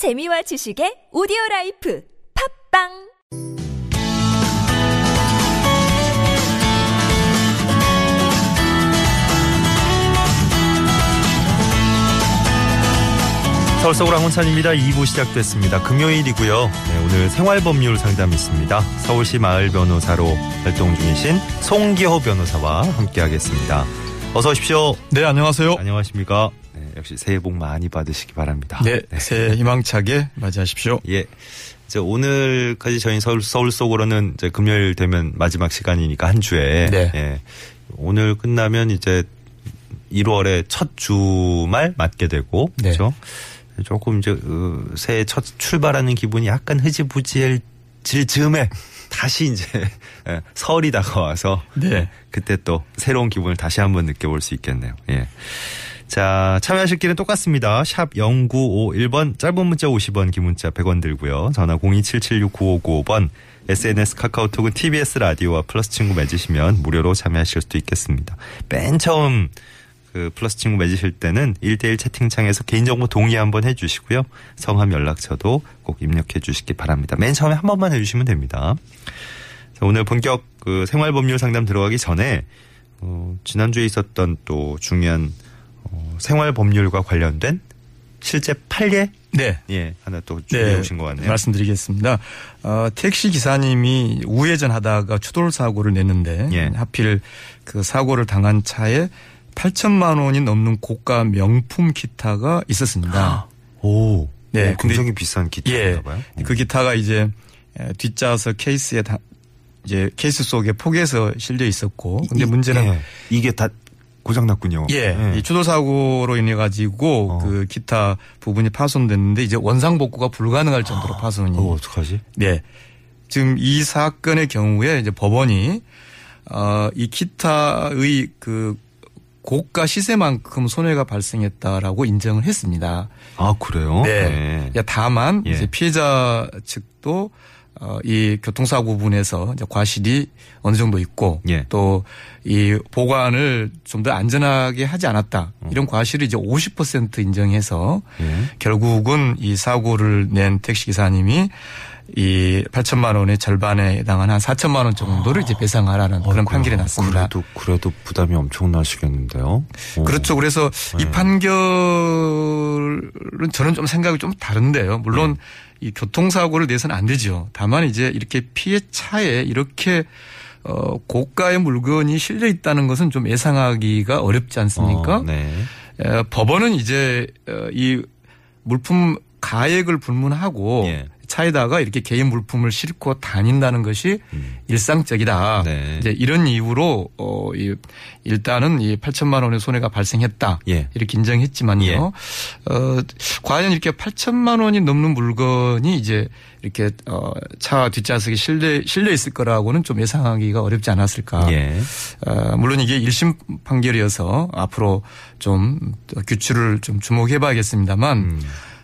재미와 지식의 오디오 life 팟빵 서울 서울 황원찬입니다. 2부 시작됐습니다. 금요일이고요. 네, 오늘 생활법률 상담이 있습니다. 서울시 마을 변호사로 활동 중이신 송기호 변호사와 함께하겠습니다. 어서 오십시오. 네, 안녕하세요. 안녕하십니까. 네, 역시 새해 복 많이 받으시기 바랍니다. 네, 새해 희망차게 맞이하십시오. 예. 이제 오늘까지 저희 서울, 서울 속으로는 이제 금요일 되면 마지막 시간이니까 한 주에. 네. 예. 오늘 끝나면 이제 1월의 첫 주말 맞게 되고. 네. 그렇죠. 조금 이제 그 새해 첫 출발하는 기분이 약간 흐지부지할 즈음에 다시 이제 예, 설이 다가와서 네. 그때 또 새로운 기분을 다시 한번 느껴볼 수 있겠네요. 예. 자, 참여하실 길은 똑같습니다. 샵 0951번, 짧은 문자 50원, 긴 문자 100원 들고요. 전화 027769595번, SNS 카카오톡은 TBS 라디오와 플러스 친구 맺으시면 무료로 참여하실 수도 있겠습니다. 맨 처음 그 플러스 친구 맺으실 때는 1대1 채팅창에서 개인정보 동의 한번 해주시고요. 성함 연락처도 꼭 입력해 주시기 바랍니다. 맨 처음에 한 번만 해주시면 됩니다. 자, 오늘 본격 그 생활법률 상담 들어가기 전에 어, 지난주에 있었던 또 중요한 어, 생활 법률과 관련된 실제 판례 네. 예 하나 또 준비해 오신 것 같네요. 말씀드리겠습니다. 어, 택시 기사님이 우회전 하다가 추돌 사고를 냈는데 예. 하필 그 사고를 당한 차에 8천만 원이 넘는 고가 명품 기타가 있었습니다. 오, 네, 오, 굉장히 비싼 기타인가 예. 봐요. 그 기타가 이제 에, 뒷좌석 케이스에 다 이제 케이스 속에 포개서 실려 있었고 근데 이- 문제는 예, 이게 다 고장 났군요. 예, 이 추돌 사고로 인해 가지고 어. 그 기타 부분이 파손됐는데 이제 원상 복구가 불가능할 정도로 파손이. 어, 어떡하지? 네. 지금 이 사건의 경우에 이제 법원이 어이 기타의 그 고가 시세만큼 손해가 발생했다라고 인정을 했습니다. 아 그래요? 네. 야, 다만 예. 이제 피해자 측도 어, 이 교통사고 부분에서 과실이 어느 정도 있고 예. 또이 보관을 좀 더 안전하게 하지 않았다 이런 과실을 이제 50% 인정해서 예. 결국은 이 사고를 낸 택시 기사님이 이 8천만 원의 절반에 해당하는 한 4천만 원 정도를 이제 배상하라는 그런 아이고야, 판결이 났습니다. 그래도 그래도 부담이 엄청나시겠는데요. 오. 그렇죠. 그래서 이 네. 판결은 저는 좀 생각이 좀 다른데요. 물론 네. 이 교통사고를 내서는 안 되죠. 다만 이제 이렇게 피해 차에 이렇게 어 고가의 물건이 실려 있다는 것은 좀 예상하기가 어렵지 않습니까? 어, 네. 에, 법원은 이제 어, 이 물품 가액을 불문하고 예. 차에다가 이렇게 개인 물품을 싣고 다닌다는 것이 일상적이다. 음. 네. 이제 이런 이유로 어, 이 일단은 이 8천만 원의 손해가 발생했다. 예. 이렇게 인정했지만요. 예. 어, 과연 이렇게 8천만 원이 넘는 물건이 이제 이렇게 어, 차 뒷좌석에 실려 실려 있을 거라고는 좀 예상하기가 어렵지 않았을까. 예. 어, 물론 이게 1심 판결이어서 앞으로 좀 규칙을 좀 주목해 봐야겠습니다만 음.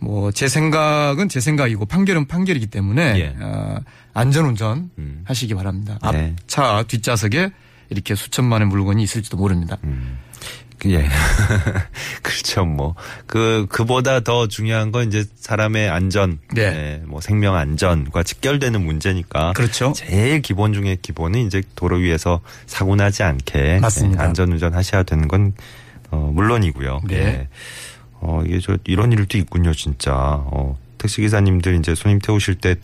뭐 제 생각은 제 생각이고 판결은 판결이기 때문에 예. 어, 안전운전 음. 하시기 바랍니다. 네. 앞차 뒷좌석에 이렇게 수천만의 물건이 있을지도 모릅니다. 그, 예. 그렇죠. 뭐. 그, 그보다 더 중요한 건 이제 사람의 안전. 네. 예, 뭐 생명 안전과 직결되는 문제니까. 그렇죠. 제일 기본 중에 기본은 이제 도로 위에서 사고 나지 않게. 맞습니다. 예, 안전 운전 하셔야 되는 건, 어, 물론이고요. 네. 예. 어, 이게 저, 이런 일도 있군요, 진짜. 어, 택시기사님들 이제 손님 태우실 때,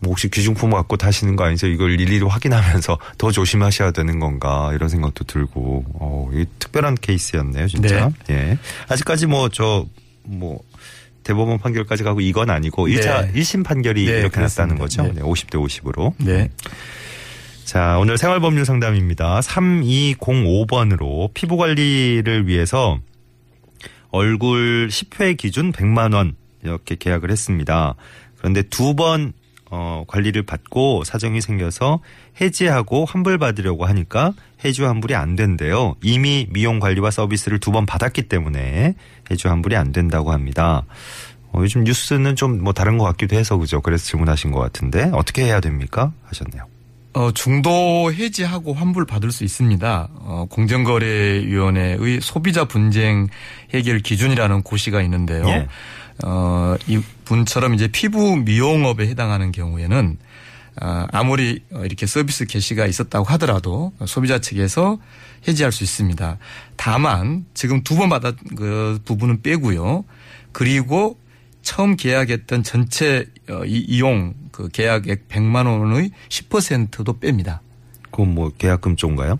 뭐 혹시 귀중품 갖고 타시는 거 아니죠? 이걸 일일이 확인하면서 더 조심하셔야 되는 건가 이런 생각도 들고 어, 이 특별한 케이스였네요, 진짜. 예. 아직까지 뭐 저 뭐 대법원 판결까지 가고 이건 아니고 네. 일 1차 1심 판결이 네, 이렇게 났다는 거죠. 그렇습니다. 네, 50대 50으로. 네. 자, 오늘 생활법률 상담입니다. 3205번으로 피부 관리를 위해서 얼굴 10회 기준 100만 원 이렇게 계약을 했습니다. 그런데 두번 어, 관리를 받고 사정이 생겨서 해지하고 환불받으려고 하니까 해지 환불이 안 된대요. 이미 미용 관리와 서비스를 두 번 받았기 때문에 해지 환불이 안 된다고 합니다. 어, 요즘 뉴스는 좀 뭐 다른 것 같기도 해서 그죠. 그래서 질문하신 것 같은데 어떻게 해야 됩니까? 하셨네요. 어, 중도 해지하고 환불 받을 수 있습니다. 어, 공정거래위원회의 소비자 분쟁 해결 기준이라는 고시가 있는데요. 예. 어, 이 분처럼 이제 피부 미용업에 해당하는 경우에는 아, 아무리 어, 이렇게 서비스 개시가 있었다고 하더라도 소비자 측에서 해지할 수 있습니다. 다만 지금 두 번 받은 그 부분은 빼고요. 그리고 처음 계약했던 전체 어, 이- 이용 그 계약액 100만 원의 10%도 뺍니다. 그건 뭐 계약금 쪽인가요?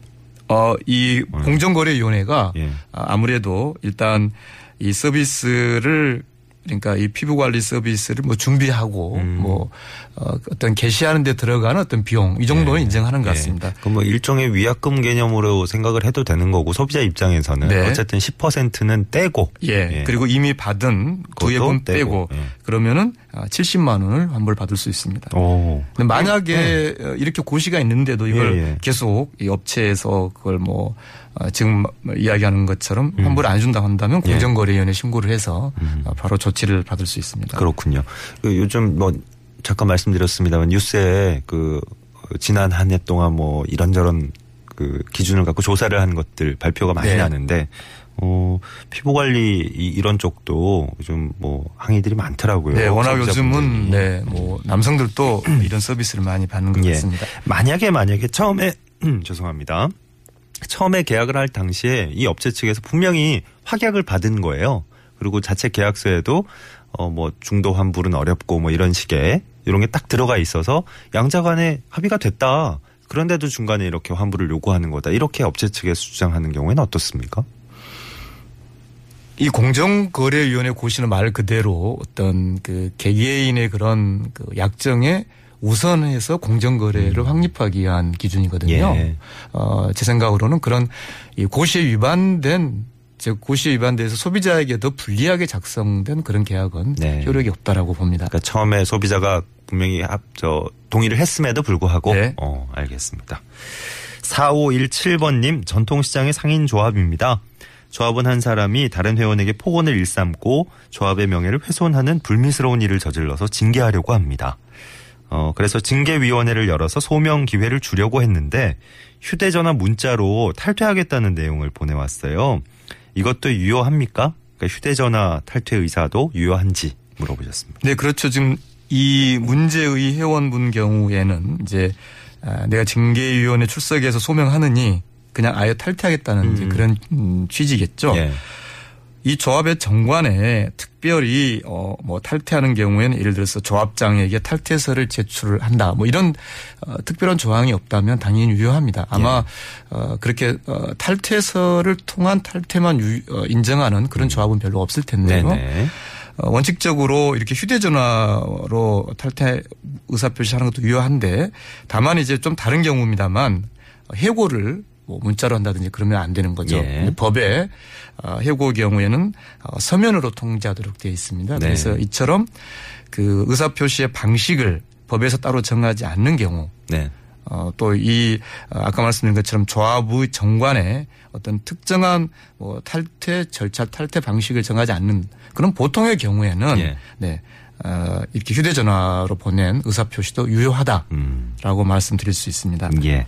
어, 이 공정거래위원회가 예. 아, 아무래도 일단 이 서비스를 그러니까 이 피부 관리 서비스를 뭐 준비하고 음. 뭐 어, 어떤 개시하는 데 들어가는 어떤 비용 이 정도는 인정하는 것 같습니다. 예. 그럼 뭐 일종의 위약금 개념으로 생각을 해도 되는 거고 소비자 입장에서는 네. 어쨌든 10%는 떼고 예. 그리고 이미 받은 구액은 떼고, 빼고 예. 그러면은 아, 70만 원을 환불 받을 수 있습니다. 오. 근데 만약에 어, 이렇게 고시가 있는데도 이걸 예, 예. 계속 이 업체에서 그걸 뭐 어, 지금 이야기하는 것처럼 환불 안 준다고 한다면 예. 공정거래위원회 신고를 해서 어, 바로 조치를 받을 수 있습니다. 그렇군요. 그 요즘 뭐 잠깐 말씀드렸습니다만 뉴스에 그 지난 한 해 동안 뭐 이런저런 그 기준을 갖고 조사를 한 것들 발표가 많이 네. 나는데 어 피부 관리 이- 이런 쪽도 좀뭐 항의들이 많더라고요. 네, 워낙. 요즘은 네, 뭐 남성들도 이런 서비스를 많이 받는 것 예. 같습니다. 만약에 만약에 처음에 죄송합니다. 처음에 계약을 할 당시에 이 업체 측에서 분명히 확약을 받은 거예요. 그리고 자체 계약서에도 어 뭐 중도 환불은 어렵고 뭐 이런 식의 이런 게 딱 들어가 있어서 양자 간에 합의가 됐다. 그런데도 중간에 이렇게 환불을 요구하는 거다. 이렇게 업체 측에서 주장하는 경우에는 어떻습니까? 이 공정거래위원회 고시는 말 그대로 어떤 그 개개인의 그런 그 약정에 우선해서 공정거래를 확립하기 위한 기준이거든요. 예. 어, 제 생각으로는 그런 이 고시에 위반된 즉 고시에 위반돼서 소비자에게 더 불리하게 작성된 그런 계약은 네. 효력이 없다라고 봅니다. 그러니까 처음에 소비자가 분명히 합, 저, 동의를 했음에도 불구하고. 네. 어, 알겠습니다. 4517번님, 전통시장의 상인 조합입니다. 조합은 한 사람이 다른 회원에게 폭언을 일삼고 조합의 명예를 훼손하는 불미스러운 일을 저질러서 징계하려고 합니다. 어, 그래서 징계위원회를 열어서 소명 기회를 주려고 했는데 휴대전화 문자로 탈퇴하겠다는 내용을 보내왔어요. 이것도 유효합니까? 그러니까 휴대전화 탈퇴 의사도 유효한지 물어보셨습니다. 네, 그렇죠. 지금 이 문제의 회원분 경우에는 이제 아, 내가 징계위원회 출석해서 소명하느니 그냥 아예 탈퇴하겠다는 이제 그런 음, 취지겠죠. 예. 이 조합의 정관에 특별히 어 뭐 탈퇴하는 경우에는 예를 들어서 조합장에게 탈퇴서를 제출을 한다. 뭐 이런 어 특별한 조항이 없다면 당연히 유효합니다. 아마 어 그렇게 어 탈퇴서를 통한 탈퇴만 유, 어 인정하는 그런 조합은 별로 없을 텐데요. 네네. 어, 원칙적으로 이렇게 휴대전화로 탈퇴 의사표시하는 것도 유효한데 다만 이제 좀 다른 경우입니다만 어, 해고를 뭐 문자로 한다든지 그러면 안 되는 거죠. 예. 법에 어, 해고 경우에는 어, 서면으로 통지하도록 되어 있습니다. 네. 그래서 이처럼 그 의사 표시의 방식을 법에서 따로 정하지 않는 경우 네. 어, 또 이 아까 말씀드린 것처럼 조합의 정관에 어떤 특정한 뭐 탈퇴 절차 탈퇴 방식을 정하지 않는 그런 보통의 경우에는 예. 네. 어, 이렇게 휴대전화로 보낸 의사표시도 유효하다라고 음. 말씀드릴 수 있습니다. 예.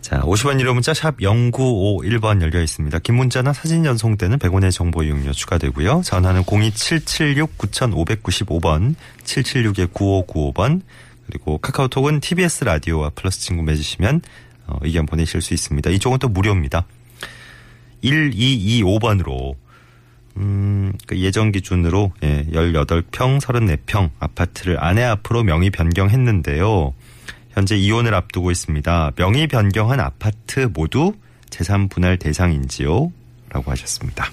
자, 50원 유료 문자 샵 0951번 열려 있습니다. 긴 문자나 사진 전송 때는 100원의 정보 이용료 추가되고요. 전화는 02776-9595번, 776-9595번, 그리고 카카오톡은 TBS 라디오와 플러스 친구 맺으시면 어, 의견 보내실 수 있습니다. 이쪽은 또 무료입니다. 1225번으로 음, 그 예전 기준으로 예, 18평, 34평 아파트를 아내 앞으로 명의 변경했는데요. 현재 이혼을 앞두고 있습니다. 명의 변경한 아파트 모두 재산 분할 대상인지요? 라고 하셨습니다.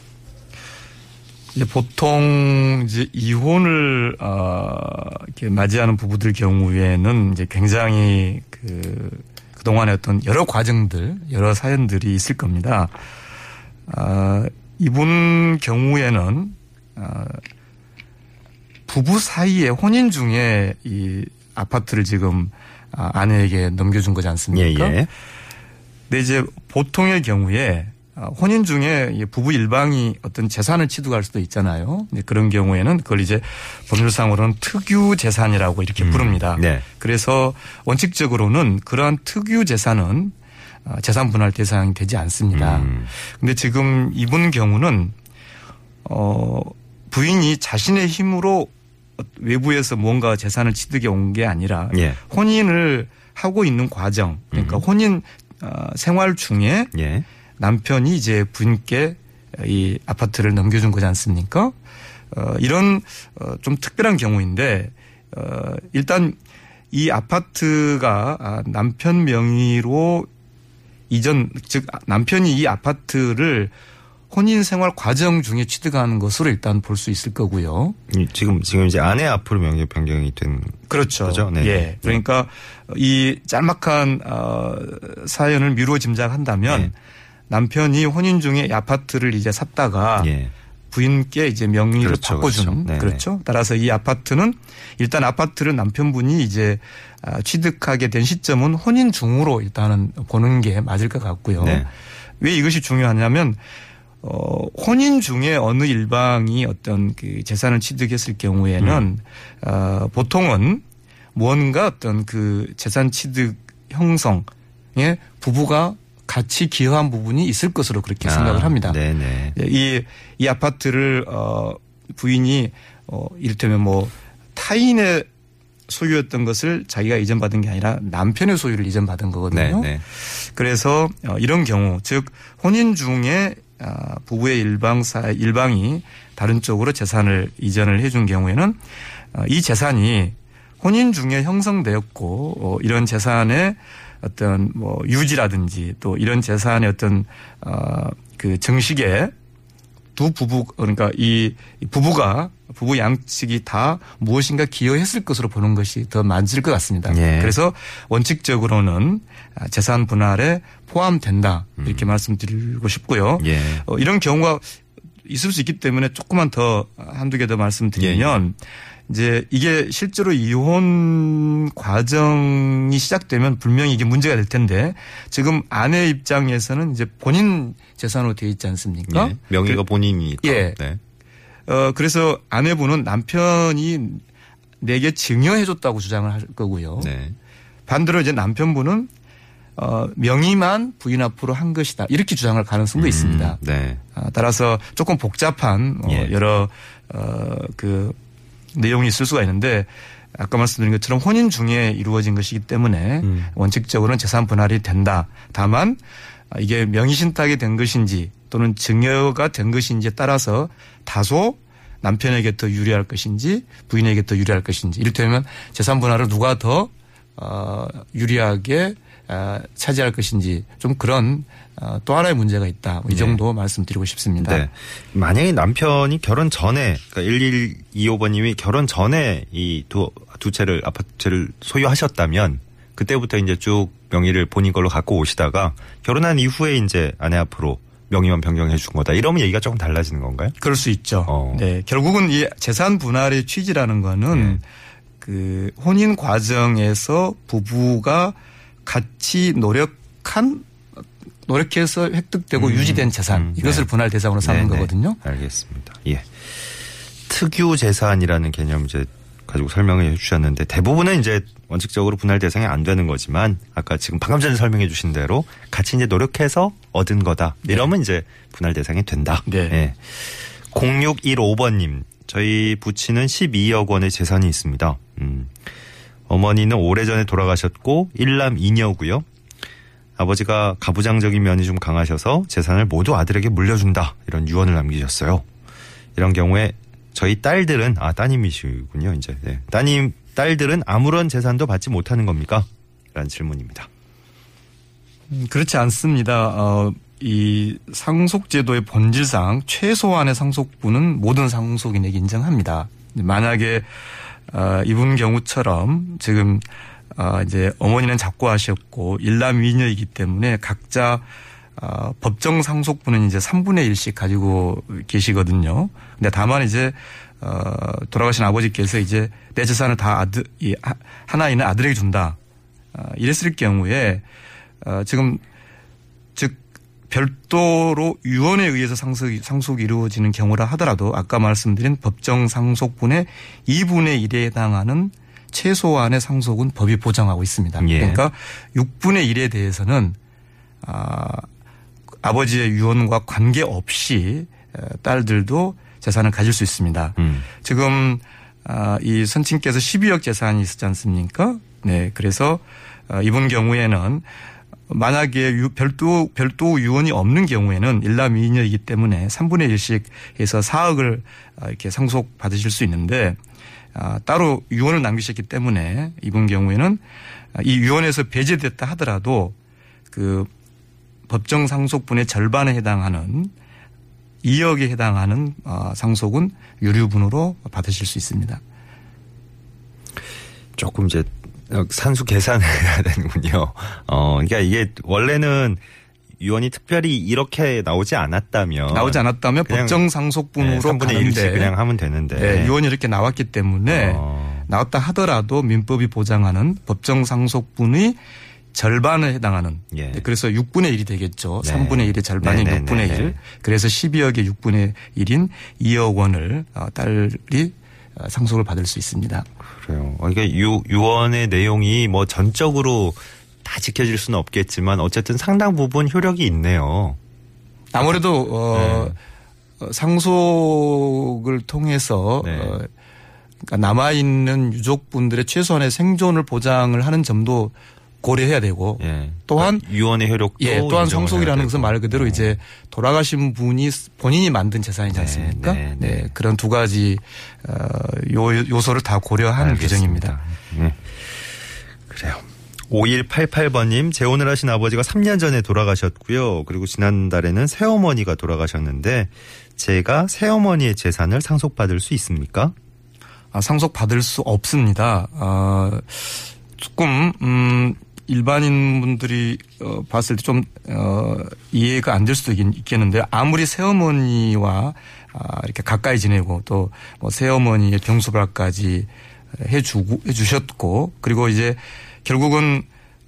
이제 보통 이제 이혼을 어 이렇게 맞이하는 부부들 경우에는 이제 굉장히 그 그동안의 어떤 여러 과정들, 여러 사연들이 있을 겁니다. 아, 이분 경우에는 아, 부부 사이에 혼인 중에 이 아파트를 지금 아, 아내에게 넘겨준 거지 않습니까? 예, 예. 근데 이제 보통의 경우에 어, 혼인 중에 이 부부 일방이 어떤 재산을 취득할 수도 있잖아요. 네, 그런 경우에는 그걸 이제 법률상으로는 특유 재산이라고 이렇게 부릅니다. 네. 그래서 원칙적으로는 그러한 특유 재산은 어, 재산 분할 대상이 되지 않습니다. 음. 근데 지금 이분 경우는 어 부인이 자신의 힘으로 외부에서 뭔가 재산을 취득해 온 게 아니라 예. 혼인을 하고 있는 과정 그러니까 혼인 어, 생활 중에 예. 남편이 이제 부인께 이 아파트를 넘겨준 거지 않습니까? 어, 이런 어, 좀 특별한 경우인데 어, 일단 이 아파트가 아, 남편 명의로 이전 즉 남편이 이 아파트를 혼인 생활 과정 중에 취득하는 것으로 일단 볼 수 있을 거고요. 이- 지금 지금 이제 아내 앞으로 명의 변경이 된 그렇죠. 그죠? 네. 예. 그러니까 이 짤막한 어 사연을 미루어 짐작한다면 네. 남편이 혼인 중에 이 아파트를 이제 샀다가 예. 부인께 이제 명의를 그렇죠, 바꿔주는 그렇죠. 그렇죠. 따라서 이 아파트는 일단 아파트를 남편분이 이제 아, 취득하게 된 시점은 혼인 중으로 일단은 보는 게 맞을 것 같고요. 네. 왜 이것이 중요하냐면 어, 혼인 중에 어느 일방이 어떤 그 재산을 취득했을 경우에는 음. 어, 보통은 뭔가 어떤 그 재산 취득 형성에 부부가 같이 기여한 부분이 있을 것으로 그렇게 생각을 합니다. 아, 네네. 예, 이, 이 아파트를, 어, 부인이, 어, 이를테면 뭐, 타인의 소유였던 것을 자기가 이전받은 게 아니라 남편의 소유를 이전받은 거거든요. 네, 네. 그래서 어, 이런 경우, 즉, 혼인 중에 아, 부부의 일방사, 일방이 다른 쪽으로 재산을 이전을 해준 경우에는 어, 이 재산이 혼인 중에 형성되었고 어, 이런 재산의 어떤 뭐 유지라든지 또 이런 재산의 어떤 어그 정식에 두 부부 그러니까 이 부부가 부부 양측이 다 무엇인가 기여했을 것으로 보는 것이 더 맞을 것 같습니다. 예. 그래서 원칙적으로는 재산 분할에 포함된다 이렇게 음. 말씀드리고 싶고요. 예. 어, 이런 경우가 있을 수 있기 때문에 조금만 더 한두 개 더 말씀드리면 예, 이제 이게 실제로 이혼 과정이 시작되면 분명히 이게 문제가 될 텐데 지금 아내 입장에서는 이제 본인 재산으로 되어 있지 않습니까? 예. 명의가 본인이니까. 예. 네. 어, 그래서 아내분은 남편이 내게 증여해줬다고 주장을 할 거고요. 네. 반대로 이제 남편분은 어, 명의만 부인 앞으로 한 것이다. 이렇게 주장할 가능성도 있습니다. 네. 아, 따라서 조금 복잡한 어, 예. 여러 어, 그 내용이 있을 수가 있는데 아까 말씀드린 것처럼 혼인 중에 이루어진 것이기 때문에 음. 원칙적으로는 재산 분할이 된다. 다만 아, 이게 명의신탁이 된 것인지 또는 증여가 된 것인지에 따라서 다소 남편에게 더 유리할 것인지 부인에게 더 유리할 것인지 이를테면 재산 분할을 누가 더 어, 유리하게 어, 차지할 것인지 좀 그런 어, 또 하나의 문제가 있다. 이 네. 정도 말씀드리고 싶습니다. 네. 만약에 남편이 결혼 전에 그러니까 1125번님이 결혼 전에 이 두 두 채를 아파트를 소유하셨다면 그때부터 이제 쭉 명의를 본인 걸로 갖고 오시다가 결혼한 이후에 이제 아내 앞으로 명의만 변경해 준 거다. 이러면 얘기가 조금 달라지는 건가요? 그럴 수 있죠. 어. 네. 결국은 이 재산 분할의 취지라는 거는 네. 그 혼인 과정에서 부부가 같이 노력한 노력해서 획득되고 음, 유지된 재산 음, 이것을 네. 분할 대상으로 삼는 네네. 거거든요. 알겠습니다. 예. 특유 재산이라는 개념 이제 가지고 설명해 주셨는데 대부분은 이제 원칙적으로 분할 대상이 안 되는 거지만 아까 지금 방금 전에 설명해 주신 대로 같이 이제 노력해서 얻은 거다. 이러면 이제 분할 대상이 된다. 네. 예. 0615번님 저희 부친은 12억 원의 재산이 있습니다. 음. 어머니는 오래전에 돌아가셨고 일남 이녀고요. 아버지가 가부장적인 면이 좀 강하셔서 재산을 모두 아들에게 물려준다 이런 유언을 남기셨어요. 이런 경우에 저희 딸들은 아 따님이시군요 이제 네. 따님 딸들은 아무런 재산도 받지 못하는 겁니까? 라는 질문입니다. 음, 그렇지 않습니다. 어, 이 상속제도의 본질상 최소한의 상속분은 모든 상속인에게 인정합니다. 만약에 어, 이분 경우처럼 지금 어, 이제 어머니는 작고하셨고 일남 위녀이기 때문에 각자 어, 법정 상속분은 이제 3분의 1씩 가지고 계시거든요. 근데 다만 이제 어, 돌아가신 아버지께서 이제 내 재산을 다 아들, 이 하- 하나 있는 아들에게 준다. 어, 이랬을 경우에 어, 지금 즉 별도로 유언에 의해서 상속, 상속이 이루어지는 경우라 하더라도 아까 말씀드린 법정 상속분의 2분의 1에 해당하는 최소한의 상속은 법이 보장하고 있습니다. 예. 그러니까 6분의 1에 대해서는 아, 아버지의 유언과 관계없이 딸들도 재산을 가질 수 있습니다. 음. 지금 아, 이 선친께서 12억 재산이 있었지 않습니까? 네. 그래서 어, 이번 경우에는 만약에 유, 별도 별도 유언이 없는 경우에는 일남 이녀이기 때문에 3분의 1씩 해서 4억을 아, 이렇게 상속 받으실 수 있는데 아, 따로 유언을 남기셨기 때문에 이번 경우에는 이 유언에서 배제됐다 하더라도 그 법정 상속분의 절반에 해당하는 2억에 해당하는 어, 상속은 유류분으로 받으실 수 있습니다. 조금 이제 산수 계산을 해야 되는군요. 어, 그러니까 이게 원래는 유언이 특별히 이렇게 나오지 않았다면 나오지 않았다면 법정 상속분으로 네, 3분의 1씩 가는데 그냥 하면 되는데. 네, 유언이 이렇게 나왔기 때문에 어. 나왔다 하더라도 민법이 보장하는 법정 상속분의 절반에 해당하는 예. 네, 그래서 6분의 1이 되겠죠. 네. 3분의 1의 절반이 네, 네, 6분의 네, 1. 네. 그래서 12억의 6분의 1인 2억 원을 어, 딸이 어, 상속을 받을 수 있습니다. 그래요. 어, 이게 유, 유언의 내용이 뭐 전적으로 다 지켜질 수는 없겠지만 어쨌든 상당 부분 효력이 있네요. 아무래도 어, 네. 어, 상속을 통해서 네. 어, 그러니까 남아 있는 유족분들의 최소한의 생존을 보장을 하는 점도 고려해야 되고 예. 또한 그러니까 유언의 효력도 예, 또한 해야 것은. 말 그대로 네. 이제 돌아가신 분이 본인이 만든 재산이지 네, 않습니까? 네, 네, 네. 그런 두 가지 어, 요, 요소를 다 고려한 알겠습니다. 규정입니다. 네. 그래요. 5188번님, 재혼을 하신 아버지가 3년 전에 돌아가셨고요. 그리고 지난달에는 새어머니가 돌아가셨는데, 제가 새어머니의 재산을 상속받을 수 있습니까? 아, 상속 받을 수 없습니다. 아, 조금 음 일반인 분들이 어, 봤을 때 좀 어, 이해가 안 될 수도 있겠는데 아무리 새어머니와 아, 이렇게 가까이 지내고 또 뭐 새어머니의 병수발까지 해주고 해주셨고 그리고 이제 결국은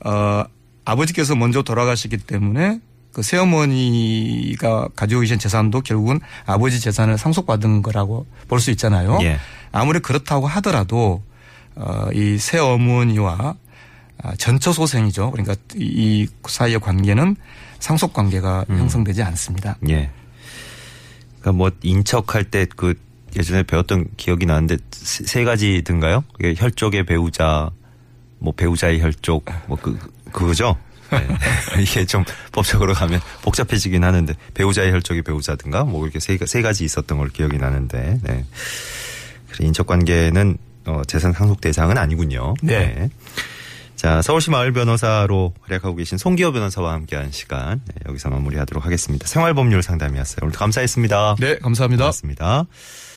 어, 아버지께서 먼저 돌아가시기 때문에 그 새어머니가 가지고 계신 재산도 결국은 아버지 재산을 상속받은 거라고 볼 수 있잖아요. 예. 아무리 그렇다고 하더라도 어, 이 새어머니와 아, 전처 소생이죠. 그러니까 이 사이의 관계는 상속 관계가 음. 형성되지 않습니다. 예. 그러니까 뭐 인척할 때 그 예전에 배웠던 기억이 나는데 세, 세 가지 든가요? 그게 혈족의 배우자, 뭐 배우자의 혈족, 뭐 그 그거죠. 네. 이게 좀 법적으로 가면 복잡해지긴 하는데 배우자의 혈족이 배우자든가 뭐 이렇게 세, 세 가지 있었던 걸 기억이 나는데 네. 그래 인척 관계는 어, 재산 상속 대상은 아니군요. 네. 자, 서울시 마을 변호사로 활약하고 계신 송기호 변호사와 함께한 시간 네, 여기서 마무리하도록 하겠습니다. 생활법률 상담이었어요. 오늘 감사했습니다. 네, 감사합니다. 고맙습니다.